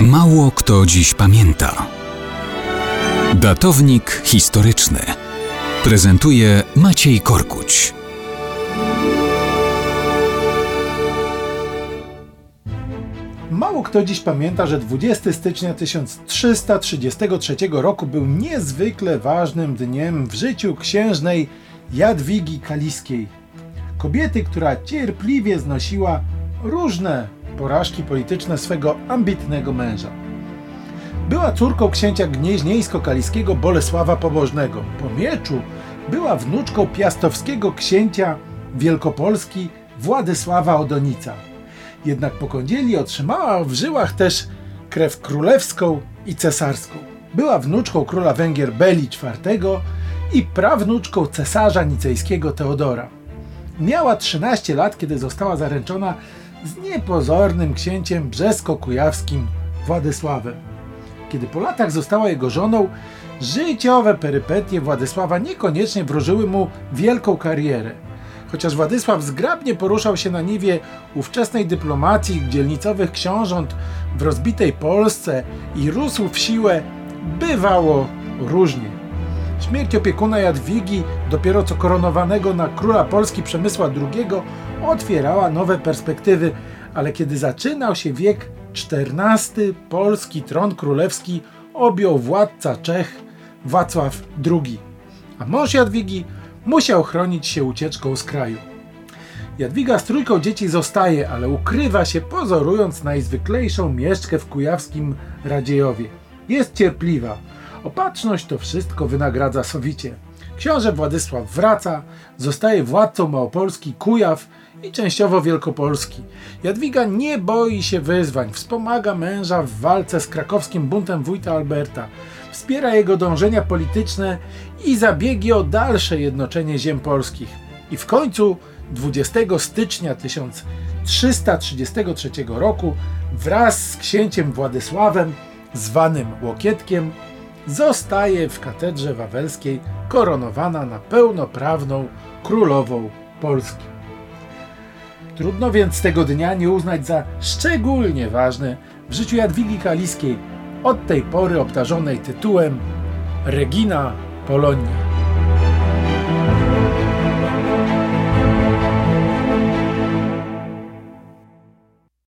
Mało kto dziś pamięta. Datownik historyczny prezentuje Maciej Korkuć. Mało kto dziś pamięta, że 20 stycznia 1333 roku był niezwykle ważnym dniem w życiu księżnej Jadwigi Kaliskiej. Kobiety, która cierpliwie znosiła różne porażki polityczne swego ambitnego męża. Była córką księcia gnieźnieńsko-kaliskiego Bolesława Pobożnego. Po mieczu była wnuczką piastowskiego księcia Wielkopolski Władysława Odonica. Jednak po kądzieli otrzymała w żyłach też krew królewską i cesarską. Była wnuczką króla Węgier Beli IV i prawnuczką cesarza nicejskiego Teodora. Miała 13 lat, kiedy została zaręczona z niepozornym księciem brzesko-kujawskim Władysławem. Kiedy po latach została jego żoną, życiowe perypetie Władysława niekoniecznie wróżyły mu wielką karierę. Chociaż Władysław zgrabnie poruszał się na niwie ówczesnej dyplomacji dzielnicowych książąt w rozbitej Polsce i rósł w siłę, bywało różnie. Śmierć opiekuna Jadwigi, dopiero co koronowanego na króla Polski Przemysła II, otwierała nowe perspektywy, ale kiedy zaczynał się wiek XIV, polski tron królewski objął władca Czech Wacław II, a mąż Jadwigi musiał chronić się ucieczką z kraju. Jadwiga z trójką dzieci zostaje, ale ukrywa się pozorując najzwyklejszą mieszczkę w kujawskim Radziejowie. Jest cierpliwa. Opatrzność to wszystko wynagradza sowicie. Książę Władysław wraca, zostaje władcą Małopolski, Kujaw i częściowo Wielkopolski. Jadwiga nie boi się wyzwań, wspomaga męża w walce z krakowskim buntem wójta Alberta, wspiera jego dążenia polityczne i zabiegi o dalsze jednoczenie ziem polskich. I w końcu 20 stycznia 1333 roku wraz z księciem Władysławem, zwanym Łokietkiem, zostaje w katedrze wawelskiej koronowana na pełnoprawną królową Polski. Trudno więc tego dnia nie uznać za szczególnie ważny w życiu Jadwigi Kaliskiej, od tej pory obdarzonej tytułem Regina Polonii.